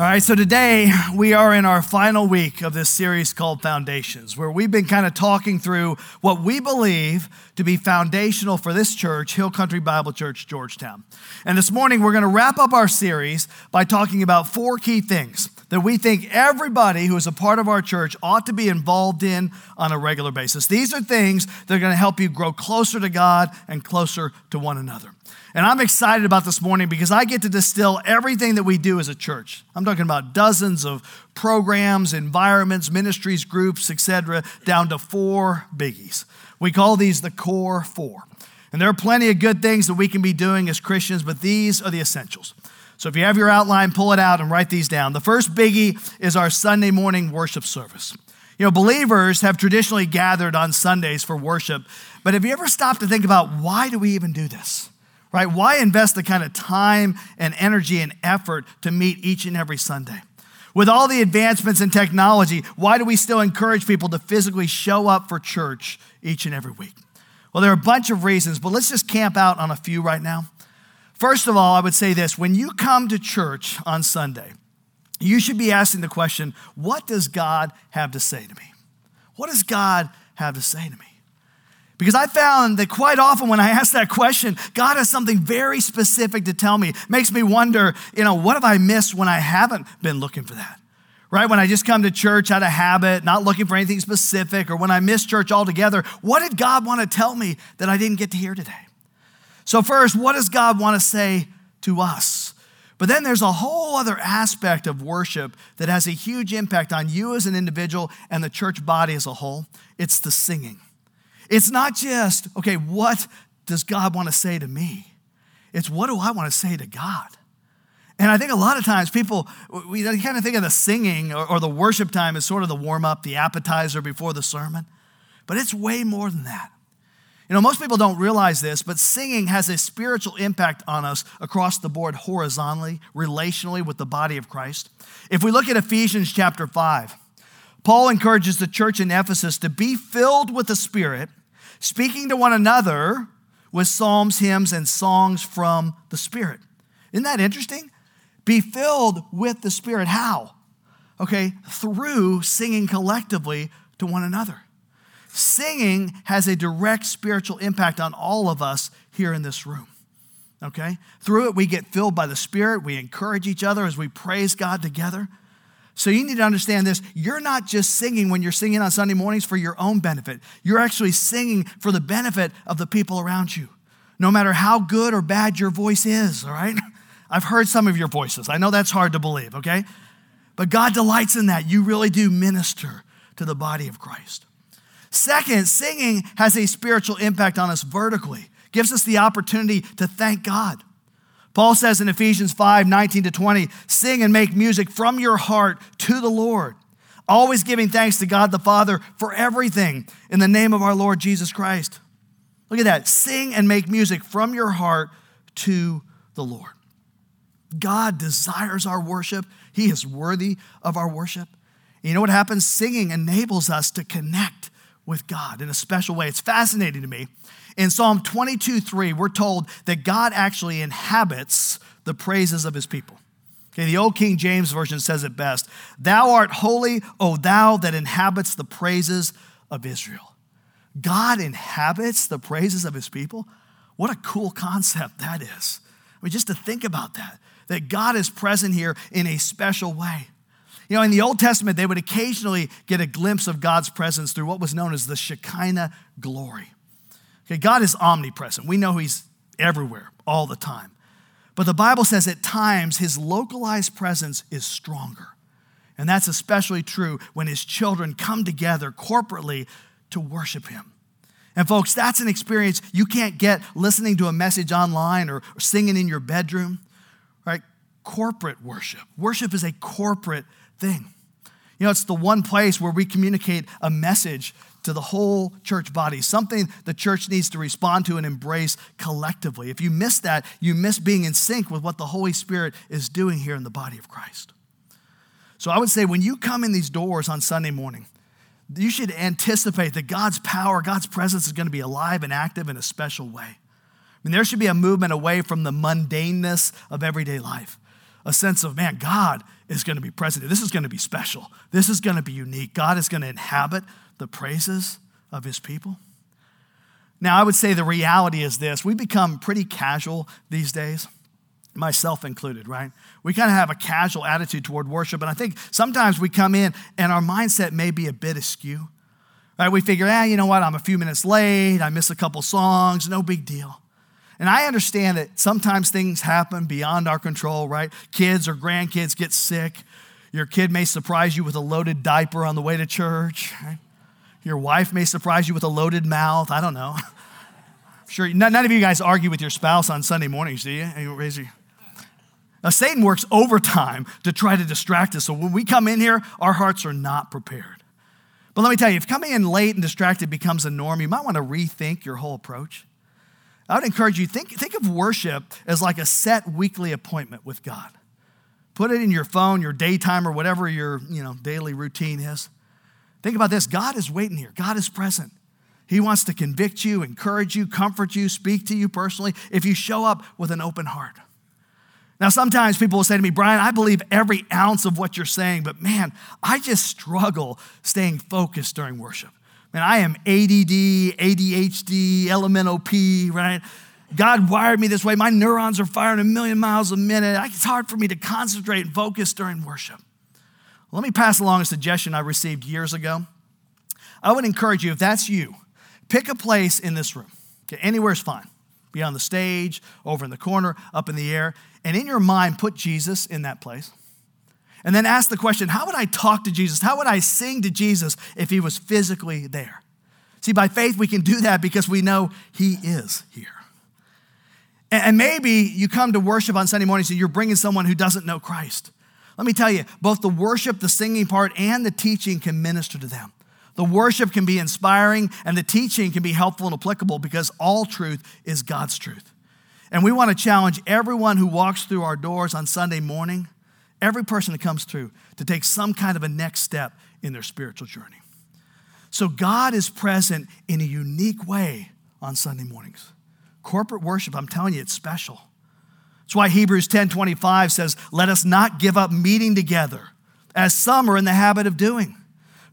All right, so today we are in our final week of this series called Foundations, where we've been kind of talking through what we believe to be foundational for this church, Hill Country Bible Church, Georgetown. And this morning we're going to wrap up our series by talking about four key things that we think everybody who is a part of our church ought to be involved in on a regular basis. These are things that are going to help you grow closer to God and closer to one another. And I'm excited about this morning because I get to distill everything that we do as a church. I'm talking about dozens of programs, environments, ministries, groups, etc., down to four biggies. We call these the core four. And there are plenty of good things that we can be doing as Christians, but these are the essentials. So if you have your outline, pull it out and write these down. The first biggie is our Sunday morning worship service. You know, believers have traditionally gathered on Sundays for worship, but have you ever stopped to think about why do we even do this? right? Why invest the kind of time and energy and effort to meet each and every Sunday? With all the advancements in technology, why do we still encourage people to physically show up for church each and every week? Well, there are a bunch of reasons, but let's just camp out on a few right now. First of all, I would say this when you come to church on Sunday, you should be asking the question what does God have to say to me? What does God have to say to me? Because I found that quite often when I ask that question, God has something very specific to tell me. makes me wonder, you know, what have I missed when I haven't been looking for that? Right? When I just come to church out of habit, not looking for anything specific, or when I miss church altogether, what did God want to tell me that I didn't get to hear today? So, first, what does God want to say to us? But then there's a whole other aspect of worship that has a huge impact on you as an individual and the church body as a whole. It's the singing. It's not just, okay, what does God want to say to me? It's what do I want to say to God? And I think a lot of times people, we kind of think of the singing or, or the worship time as sort of the warm up, the appetizer before the sermon. But it's way more than that. You know, most people don't realize this, but singing has a spiritual impact on us across the board, horizontally, relationally with the body of Christ. If we look at Ephesians chapter 5, Paul encourages the church in Ephesus to be filled with the Spirit speaking to one another with psalms, hymns, and songs from the Spirit. Isn't that interesting? Be filled with the Spirit. How? Okay, through singing collectively to one another. Singing has a direct spiritual impact on all of us here in this room. Okay? Through it, we get filled by the Spirit. We encourage each other as we praise God together. So you need to understand this. You're not just singing when you're singing on Sunday mornings for your own benefit. You're actually singing for the benefit of the people around you. No matter how good or bad your voice is, all right? I've heard some of your voices. I know that's hard to believe, okay? But God delights in that. You really do minister to the body of Christ. Second, singing has a spiritual impact on us vertically, gives us the opportunity to thank God. Paul says in Ephesians 5 19 to 20, sing and make music from your heart to the Lord, always giving thanks to God the Father for everything in the name of our Lord Jesus Christ. Look at that. Sing and make music from your heart to the Lord. God desires our worship, He is worthy of our worship. You know what happens? Singing enables us to connect with God in a special way. It's fascinating to me in Psalm 22 3, we're told that God actually inhabits the praises of his people. Okay, the old King James Version says it best Thou art holy, O thou that inhabits the praises of Israel. God inhabits the praises of his people. What a cool concept that is. I mean, just to think about that, that God is present here in a special way. You know, in the Old Testament, they would occasionally get a glimpse of God's presence through what was known as the Shekinah glory. Okay, God is omnipresent. We know He's everywhere all the time. But the Bible says at times His localized presence is stronger. And that's especially true when His children come together corporately to worship Him. And folks, that's an experience you can't get listening to a message online or, singing in your bedroom, right? Corporate worship. Worship is a corporate thing. You know, it's the one place where we communicate a message to the whole church body, something the church needs to respond to and embrace collectively. If you miss that, you miss being in sync with what the Holy Spirit is doing here in the body of Christ. So I would say when you come in these doors on Sunday morning, you should anticipate that God's power, God's presence is going to be alive and active in a special way. I mean, there should be a movement away from the mundaneness of everyday life. A sense of, man, God is going to be present. This is going to be special. This is going to be unique. God is going to inhabit the praises of his people. Now, I would say the reality is this we become pretty casual these days, myself included, right? We kind of have a casual attitude toward worship. And I think sometimes we come in and our mindset may be a bit askew. Right? We figure, ah, you know what? I'm a few minutes late. I miss a couple songs. No big deal. And I understand that sometimes things happen beyond our control, right? Kids or grandkids get sick. Your kid may surprise you with a loaded diaper on the way to church. Your wife may surprise you with a loaded mouth. I don't know. sure, none of you guys argue with your spouse on Sunday mornings, do you? you now, Satan works overtime to try to distract us. So when we come in here, our hearts are not prepared. But let me tell you, if coming in late and distracted becomes a norm, you might want to rethink your whole approach. I would encourage you, think, think of worship as like a set weekly appointment with God. Put it in your phone, your daytime, or whatever your you know, daily routine is. Think about this God is waiting here, God is present. He wants to convict you, encourage you, comfort you, speak to you personally if you show up with an open heart. Now, sometimes people will say to me, Brian, I believe every ounce of what you're saying, but man, I just struggle staying focused during worship. Man, I am ADD, ADHD, LMNOP, right? God wired me this way. My neurons are firing a million miles a minute. It's hard for me to concentrate and focus during worship. Let me pass along a suggestion I received years ago. I would encourage you, if that's you, pick a place in this room. Okay, anywhere is fine. Be on the stage, over in the corner, up in the air, and in your mind, put Jesus in that place. And then ask the question how would I talk to Jesus? How would I sing to Jesus if he was physically there? See, by faith, we can do that because we know he is here. And maybe you come to worship on Sunday morning, and you're bringing someone who doesn't know Christ. Let me tell you, both the worship, the singing part, and the teaching can minister to them. The worship can be inspiring, and the teaching can be helpful and applicable because all truth is God's truth. And we want to challenge everyone who walks through our doors on Sunday morning, every person that comes through, to take some kind of a next step in their spiritual journey. So God is present in a unique way on Sunday mornings. Corporate worship, I'm telling you, it's special. That's why Hebrews 10 25 says, Let us not give up meeting together, as some are in the habit of doing,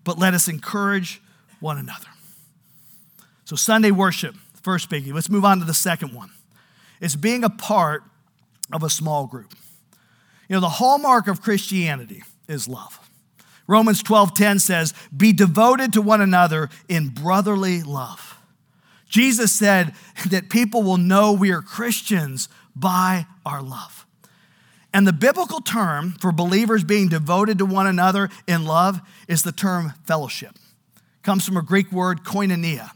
but let us encourage one another. So, Sunday worship, first biggie. Let's move on to the second one. It's being a part of a small group. You know, the hallmark of Christianity is love. Romans 12:10 says, "Be devoted to one another in brotherly love." Jesus said that people will know we are Christians by our love. And the biblical term for believers being devoted to one another in love is the term fellowship. It comes from a Greek word koinonia,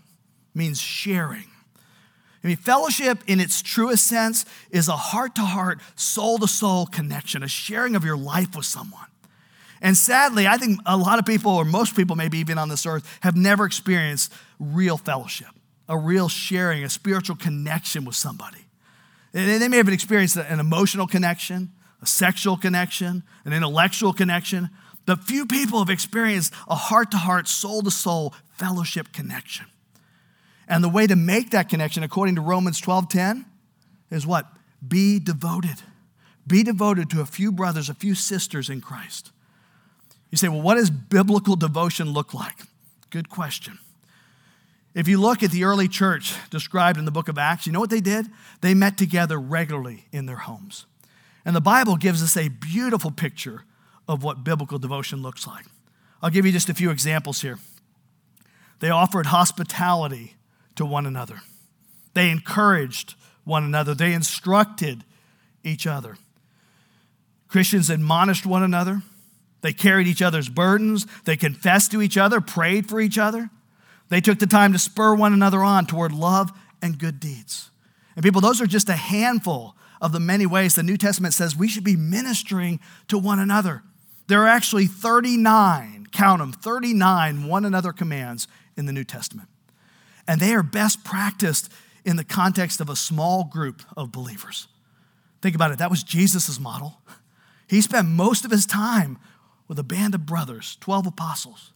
means sharing. I mean, fellowship in its truest sense is a heart to heart, soul to soul connection, a sharing of your life with someone. And sadly, I think a lot of people, or most people maybe even on this earth, have never experienced real fellowship, a real sharing, a spiritual connection with somebody. They may have experienced an emotional connection, a sexual connection, an intellectual connection, but few people have experienced a heart to heart, soul to soul fellowship connection. And the way to make that connection, according to Romans 12:10, is what? Be devoted. Be devoted to a few brothers, a few sisters in Christ. You say, well, what does biblical devotion look like? Good question. If you look at the early church described in the book of Acts, you know what they did? They met together regularly in their homes. And the Bible gives us a beautiful picture of what biblical devotion looks like. I'll give you just a few examples here. They offered hospitality to one another, they encouraged one another, they instructed each other. Christians admonished one another, they carried each other's burdens, they confessed to each other, prayed for each other. They took the time to spur one another on toward love and good deeds. And people, those are just a handful of the many ways the New Testament says we should be ministering to one another. There are actually 39 count them, 39 one another commands in the New Testament. And they are best practiced in the context of a small group of believers. Think about it, that was Jesus' model. He spent most of his time with a band of brothers, 12 apostles.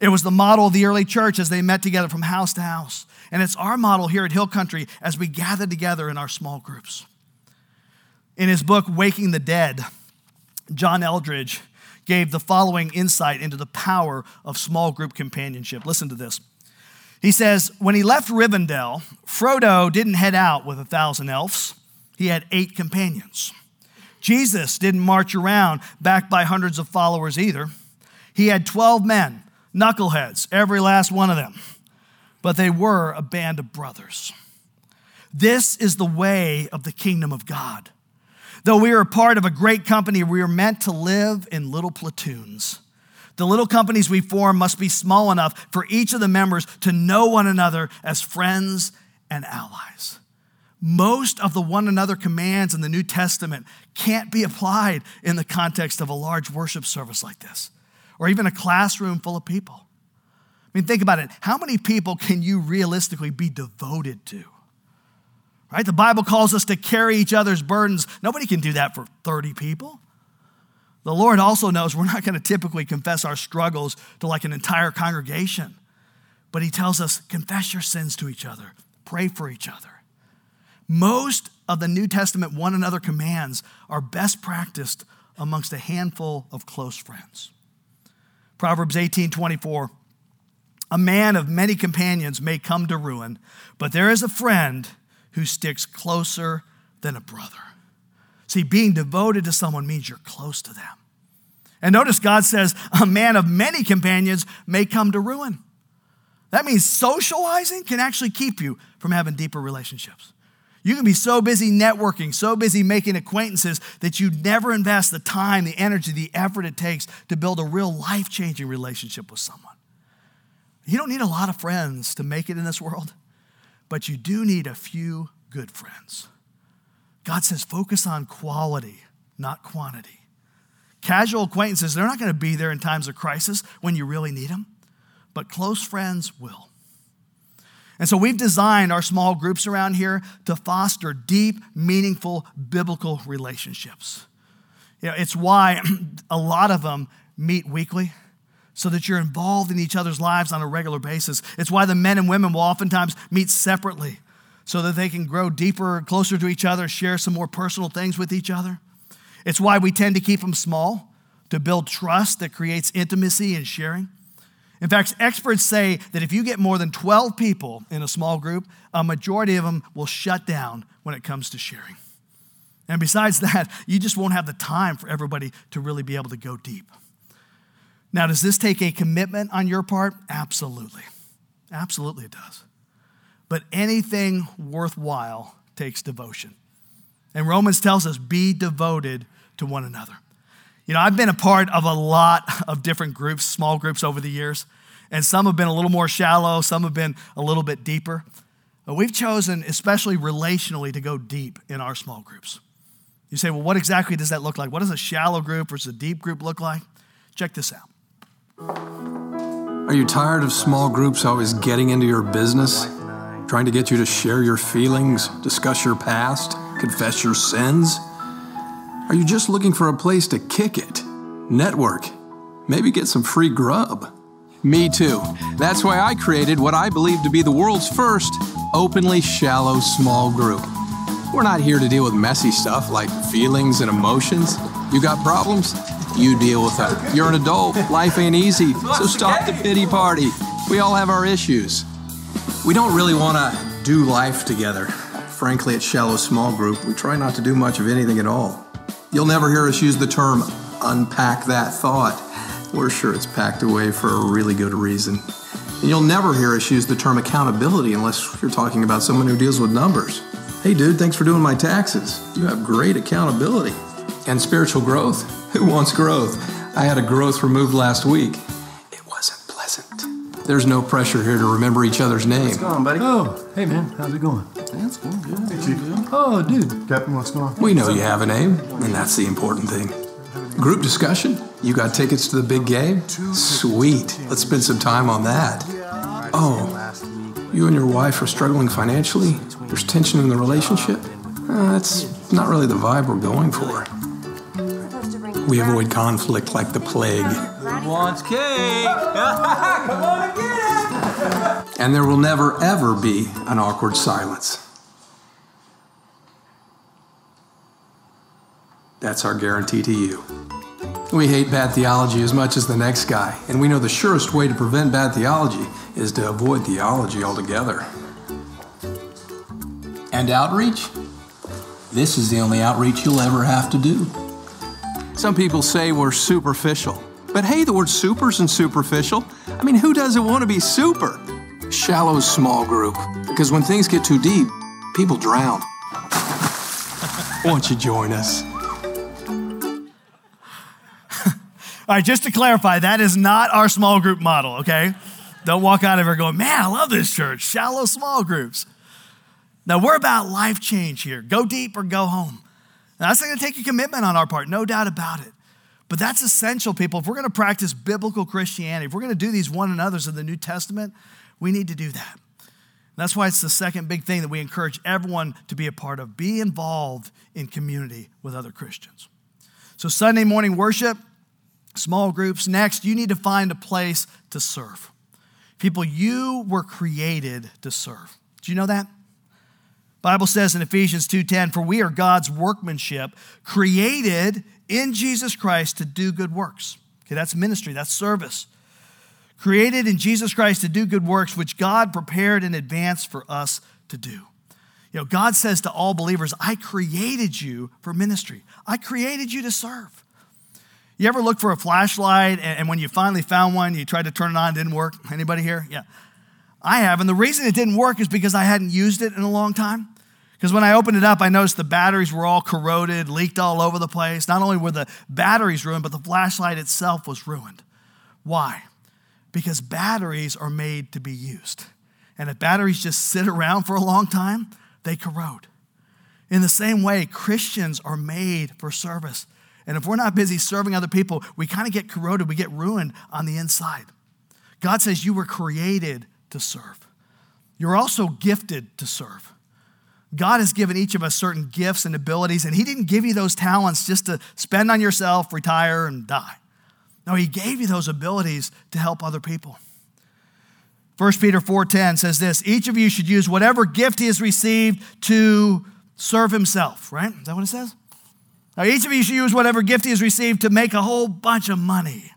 It was the model of the early church as they met together from house to house. And it's our model here at Hill Country as we gather together in our small groups. In his book, Waking the Dead, John Eldredge gave the following insight into the power of small group companionship. Listen to this. He says, When he left Rivendell, Frodo didn't head out with a thousand elves, he had eight companions. Jesus didn't march around backed by hundreds of followers either. He had 12 men, knuckleheads, every last one of them, but they were a band of brothers. This is the way of the kingdom of God. Though we are a part of a great company, we are meant to live in little platoons. The little companies we form must be small enough for each of the members to know one another as friends and allies. Most of the one another commands in the New Testament can't be applied in the context of a large worship service like this, or even a classroom full of people. I mean, think about it. How many people can you realistically be devoted to? Right? The Bible calls us to carry each other's burdens. Nobody can do that for 30 people. The Lord also knows we're not going to typically confess our struggles to like an entire congregation. But He tells us, confess your sins to each other, pray for each other. Most of the New Testament one another commands are best practiced amongst a handful of close friends. Proverbs 18 24. A man of many companions may come to ruin, but there is a friend who sticks closer than a brother. See, being devoted to someone means you're close to them. And notice God says, a man of many companions may come to ruin. That means socializing can actually keep you from having deeper relationships. You can be so busy networking, so busy making acquaintances that you never invest the time, the energy, the effort it takes to build a real life changing relationship with someone. You don't need a lot of friends to make it in this world but you do need a few good friends. God says focus on quality, not quantity. Casual acquaintances, they're not going to be there in times of crisis when you really need them, but close friends will. And so we've designed our small groups around here to foster deep, meaningful biblical relationships. You know, it's why a lot of them meet weekly so that you're involved in each other's lives on a regular basis. It's why the men and women will oftentimes meet separately so that they can grow deeper, closer to each other, share some more personal things with each other. It's why we tend to keep them small to build trust that creates intimacy and sharing. In fact, experts say that if you get more than 12 people in a small group, a majority of them will shut down when it comes to sharing. And besides that, you just won't have the time for everybody to really be able to go deep. Now, does this take a commitment on your part? Absolutely. Absolutely, it does. But anything worthwhile takes devotion. And Romans tells us be devoted to one another. You know, I've been a part of a lot of different groups, small groups over the years, and some have been a little more shallow, some have been a little bit deeper. But we've chosen, especially relationally, to go deep in our small groups. You say, well, what exactly does that look like? What does a shallow group versus a deep group look like? Check this out. Are you tired of small groups always getting into your business? Trying to get you to share your feelings, discuss your past, confess your sins? Are you just looking for a place to kick it, network, maybe get some free grub? Me too. That's why I created what I believe to be the world's first openly shallow small group. We're not here to deal with messy stuff like feelings and emotions. You got problems? You deal with them. You're an adult. Life ain't easy. So stop the pity party. We all have our issues. We don't really want to do life together. Frankly, at Shallow Small Group, we try not to do much of anything at all. You'll never hear us use the term unpack that thought. We're sure it's packed away for a really good reason. And you'll never hear us use the term accountability unless you're talking about someone who deals with numbers. Hey, dude, thanks for doing my taxes. You have great accountability. And spiritual growth. Who wants growth? I had a growth removed last week. It wasn't pleasant. There's no pressure here to remember each other's name. What's going on, buddy? Oh, hey man, how's it going? That's going good. Hey, Chief. Oh, dude. Captain, what's going on? We know you have a name, and that's the important thing. Group discussion? You got tickets to the big game? Sweet. Let's spend some time on that. Oh, you and your wife are struggling financially? There's tension in the relationship? Uh, that's not really the vibe we're going for. We avoid conflict like the plague. Wants cake? Come on and get it! And there will never, ever be an awkward silence. That's our guarantee to you. We hate bad theology as much as the next guy, and we know the surest way to prevent bad theology is to avoid theology altogether. And outreach? This is the only outreach you'll ever have to do. Some people say we're superficial. But hey, the word super isn't superficial. I mean, who doesn't want to be super? Shallow small group. Because when things get too deep, people drown. Won't you join us? All right, just to clarify, that is not our small group model, okay? Don't walk out of here going, man, I love this church, shallow small groups. Now, we're about life change here. Go deep or go home. Now, that's going to take a commitment on our part, no doubt about it. But that's essential, people. If we're going to practice biblical Christianity, if we're going to do these one another's in the New Testament, we need to do that. That's why it's the second big thing that we encourage everyone to be a part of. Be involved in community with other Christians. So, Sunday morning worship, small groups. Next, you need to find a place to serve. People, you were created to serve. Do you know that? Bible says in Ephesians 2:10, "For we are God's workmanship, created in Jesus Christ to do good works." Okay, that's ministry, that's service. Created in Jesus Christ to do good works which God prepared in advance for us to do. You know, God says to all believers, I created you for ministry. I created you to serve. You ever look for a flashlight and, when you finally found one, you tried to turn it on, it didn't work? Anybody here? Yeah. I have. And the reason it didn't work is because I hadn't used it in a long time. Because when I opened it up, I noticed the batteries were all corroded, leaked all over the place. Not only were the batteries ruined, but the flashlight itself was ruined. Why? Because batteries are made to be used. And if batteries just sit around for a long time, they corrode. In the same way, Christians are made for service. And if we're not busy serving other people, we kind of get corroded, we get ruined on the inside. God says you were created to serve. You're also gifted to serve. God has given each of us certain gifts and abilities, and He didn't give you those talents just to spend on yourself, retire, and die. No, He gave you those abilities to help other people. 1 Peter 4:10 says this, each of you should use whatever gift he has received to serve himself, right? Is that what it says? Now, each of you should use whatever gift he has received to make a whole bunch of money.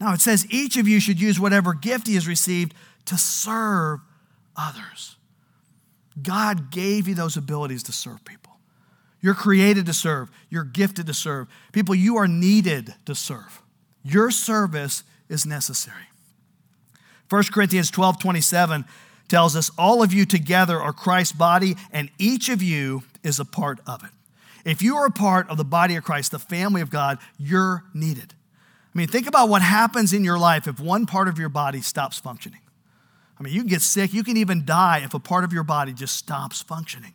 Now, it says each of you should use whatever gift he has received to serve others. God gave you those abilities to serve people. You're created to serve, you're gifted to serve. People, you are needed to serve. Your service is necessary. 1 Corinthians 12 27 tells us, All of you together are Christ's body, and each of you is a part of it. If you are a part of the body of Christ, the family of God, you're needed. I mean, think about what happens in your life if one part of your body stops functioning. I mean, you can get sick, you can even die if a part of your body just stops functioning.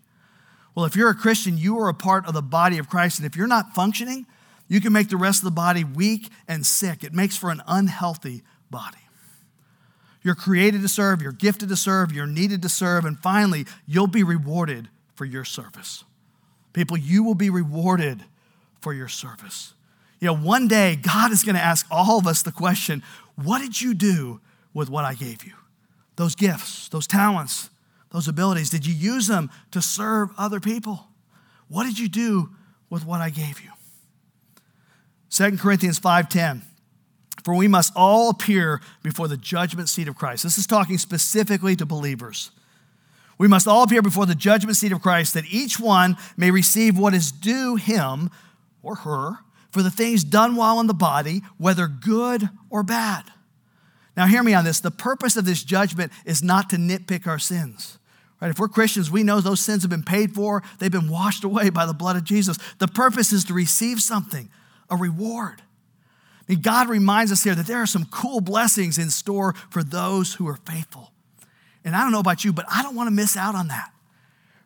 Well, if you're a Christian, you are a part of the body of Christ, and if you're not functioning, you can make the rest of the body weak and sick. It makes for an unhealthy body. You're created to serve, you're gifted to serve, you're needed to serve, and finally, you'll be rewarded for your service. People, you will be rewarded for your service. You know, one day God is going to ask all of us the question what did you do with what I gave you? Those gifts, those talents, those abilities, did you use them to serve other people? What did you do with what I gave you? 2 Corinthians 5:10 For we must all appear before the judgment seat of Christ. This is talking specifically to believers. We must all appear before the judgment seat of Christ that each one may receive what is due him or her for the things done while in the body, whether good or bad. Now, hear me on this. The purpose of this judgment is not to nitpick our sins. Right? If we're Christians, we know those sins have been paid for, they've been washed away by the blood of Jesus. The purpose is to receive something, a reward. I mean, God reminds us here that there are some cool blessings in store for those who are faithful. And I don't know about you, but I don't want to miss out on that.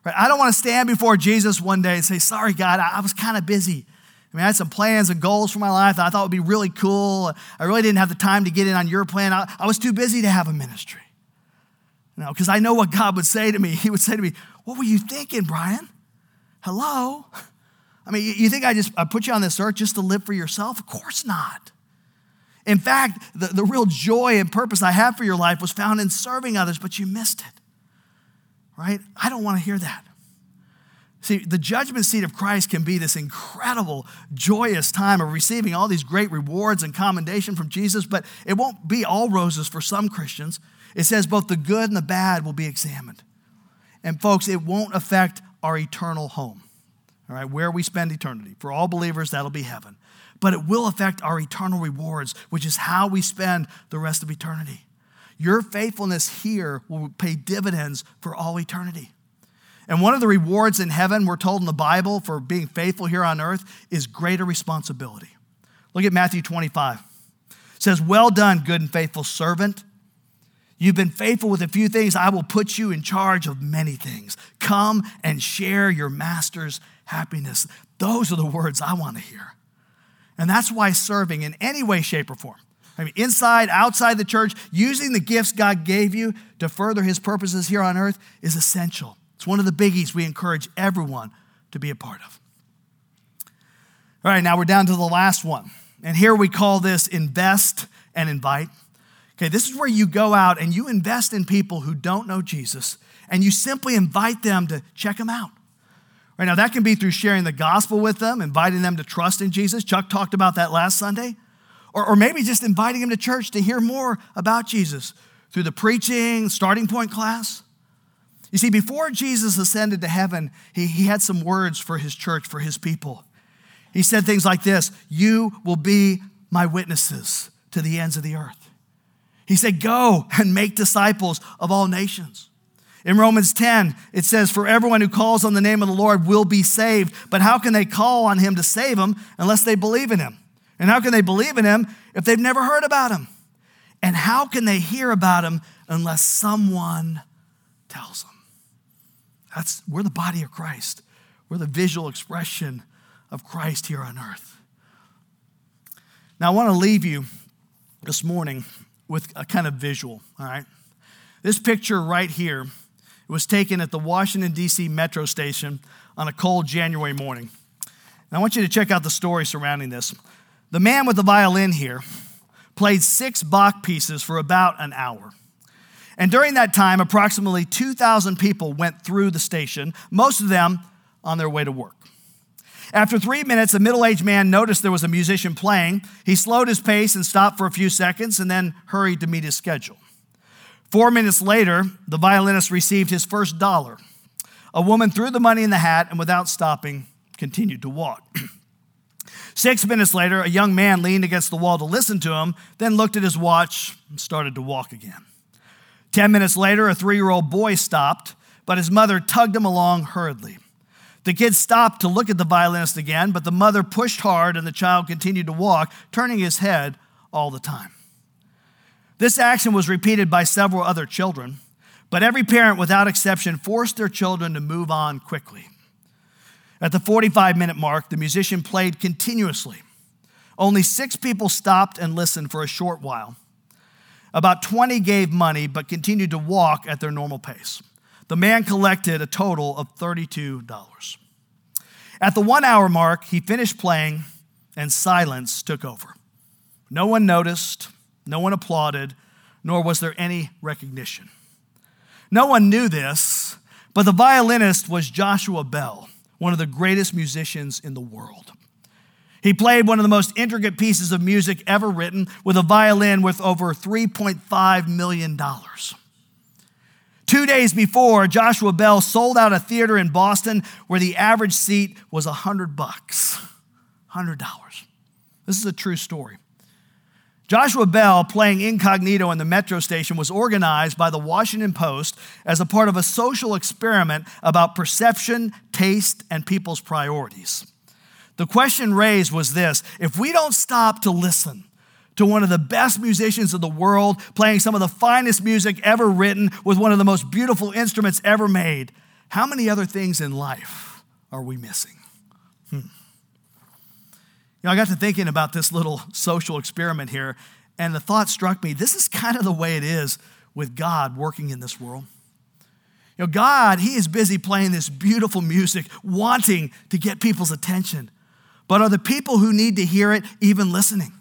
Right? I don't want to stand before Jesus one day and say, Sorry, God, I was kind of busy. I mean, I had some plans and goals for my life that I thought would be really cool. I really didn't have the time to get in on your plan. I, I was too busy to have a ministry. You know, because I know what God would say to me. He would say to me, What were you thinking, Brian? Hello? I mean, you think I just I put you on this earth just to live for yourself? Of course not. In fact, the, the real joy and purpose I have for your life was found in serving others, but you missed it. Right? I don't want to hear that. See, the judgment seat of Christ can be this incredible, joyous time of receiving all these great rewards and commendation from Jesus, but it won't be all roses for some Christians. It says both the good and the bad will be examined. And folks, it won't affect our eternal home, all right, where we spend eternity. For all believers, that'll be heaven. But it will affect our eternal rewards, which is how we spend the rest of eternity. Your faithfulness here will pay dividends for all eternity. And one of the rewards in heaven, we're told in the Bible, for being faithful here on earth is greater responsibility. Look at Matthew 25. It says, Well done, good and faithful servant. You've been faithful with a few things. I will put you in charge of many things. Come and share your master's happiness. Those are the words I want to hear. And that's why serving in any way, shape, or form, I mean, inside, outside the church, using the gifts God gave you to further his purposes here on earth is essential. It's one of the biggies we encourage everyone to be a part of. All right, now we're down to the last one. And here we call this invest and invite. Okay, this is where you go out and you invest in people who don't know Jesus and you simply invite them to check them out. Right now, that can be through sharing the gospel with them, inviting them to trust in Jesus. Chuck talked about that last Sunday. Or, or maybe just inviting them to church to hear more about Jesus through the preaching, starting point class. You see, before Jesus ascended to heaven, he, he had some words for his church, for his people. He said things like this You will be my witnesses to the ends of the earth. He said, Go and make disciples of all nations. In Romans 10, it says, For everyone who calls on the name of the Lord will be saved. But how can they call on him to save them unless they believe in him? And how can they believe in him if they've never heard about him? And how can they hear about him unless someone tells them? That's, we're the body of Christ. We're the visual expression of Christ here on earth. Now, I want to leave you this morning with a kind of visual, all right? This picture right here was taken at the Washington, D.C. metro station on a cold January morning. And I want you to check out the story surrounding this. The man with the violin here played six Bach pieces for about an hour. And during that time, approximately 2,000 people went through the station, most of them on their way to work. After three minutes, a middle aged man noticed there was a musician playing. He slowed his pace and stopped for a few seconds and then hurried to meet his schedule. Four minutes later, the violinist received his first dollar. A woman threw the money in the hat and, without stopping, continued to walk. Six minutes later, a young man leaned against the wall to listen to him, then looked at his watch and started to walk again. Ten minutes later, a three year old boy stopped, but his mother tugged him along hurriedly. The kid stopped to look at the violinist again, but the mother pushed hard and the child continued to walk, turning his head all the time. This action was repeated by several other children, but every parent, without exception, forced their children to move on quickly. At the 45 minute mark, the musician played continuously. Only six people stopped and listened for a short while. About 20 gave money but continued to walk at their normal pace. The man collected a total of $32. At the one hour mark, he finished playing and silence took over. No one noticed, no one applauded, nor was there any recognition. No one knew this, but the violinist was Joshua Bell, one of the greatest musicians in the world. He played one of the most intricate pieces of music ever written with a violin worth over $3.5 million. Two days before, Joshua Bell sold out a theater in Boston where the average seat was 100 bucks. $100. This is a true story. Joshua Bell, playing incognito in the metro station, was organized by the Washington Post as a part of a social experiment about perception, taste, and people's priorities. The question raised was this if we don't stop to listen, to one of the best musicians of the world, playing some of the finest music ever written with one of the most beautiful instruments ever made, how many other things in life are we missing? Hmm. know, I got to thinking about this little social experiment here, and the thought struck me this is kind of the way it is with God working in this world. You know, God, He is busy playing this beautiful music, wanting to get people's attention. But are the people who need to hear it even listening?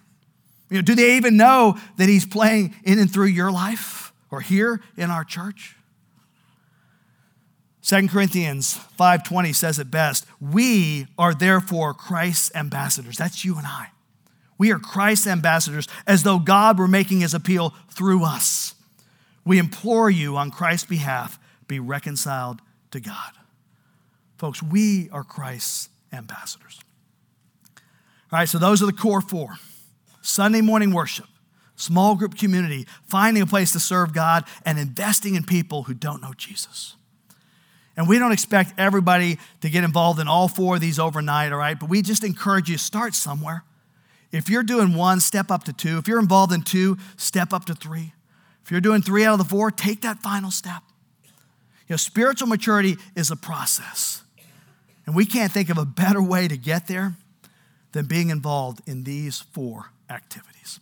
You know, do they even know that He's playing in and through your life or here in our church? 2 Corinthians 5:20 says it best. We are therefore Christ's ambassadors. That's you and I. We are Christ's ambassadors as though God were making his appeal through us. We implore you on Christ's behalf, be reconciled to God. Folks, we are Christ's ambassadors. All right, so those are the core four Sunday morning worship, small group community, finding a place to serve God, and investing in people who don't know Jesus. And we don't expect everybody to get involved in all four of these overnight, all right? But we just encourage you to start somewhere. If you're doing one, step up to two. If you're involved in two, step up to three. If you're doing three out of the four, take that final step. You know, spiritual maturity is a process. And we can't think of a better way to get there than being involved in these four activities.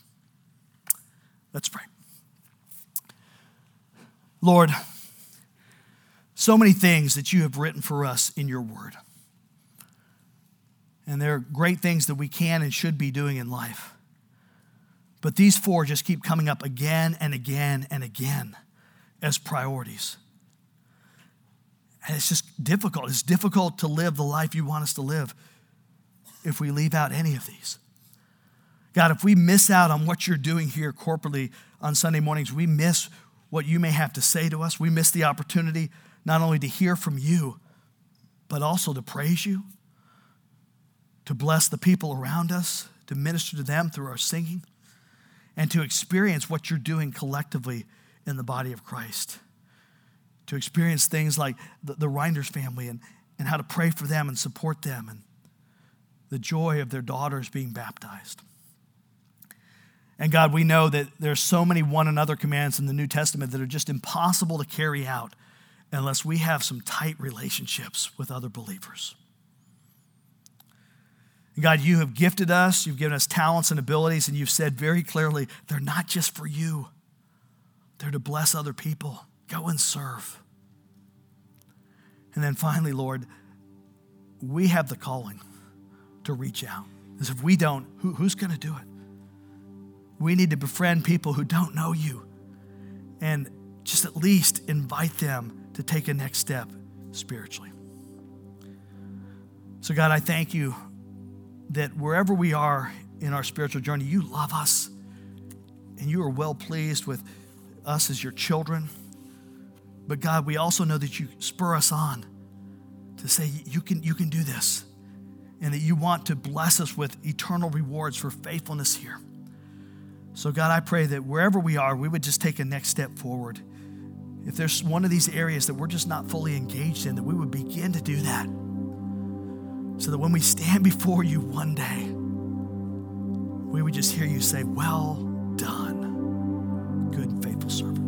Let's pray. Lord, so many things that you have written for us in your word. And there are great things that we can and should be doing in life. But these four just keep coming up again and again and again as priorities. And it's just difficult. It's difficult to live the life you want us to live if we leave out any of these. God, if we miss out on what you're doing here corporately on Sunday mornings, we miss what you may have to say to us. We miss the opportunity not only to hear from you, but also to praise you, to bless the people around us, to minister to them through our singing, and to experience what you're doing collectively in the body of Christ. To experience things like the, the Reinders family and, and how to pray for them and support them, and the joy of their daughters being baptized. And God, we know that there's so many one another commands in the New Testament that are just impossible to carry out unless we have some tight relationships with other believers. God, you have gifted us, you've given us talents and abilities, and you've said very clearly they're not just for you, they're to bless other people. Go and serve. And then finally, Lord, we have the calling to reach out. Because if we don't, who, who's going to do it? We need to befriend people who don't know you and just at least invite them to take a next step spiritually. So, God, I thank you that wherever we are in our spiritual journey, you love us and you are well pleased with us as your children. But, God, we also know that you spur us on to say, you can, you can do this, and that you want to bless us with eternal rewards for faithfulness here. So, God, I pray that wherever we are, we would just take a next step forward if there's one of these areas that we're just not fully engaged in, that we would begin to do that. So that when we stand before you one day, we would just hear you say, Well done, good and faithful servant.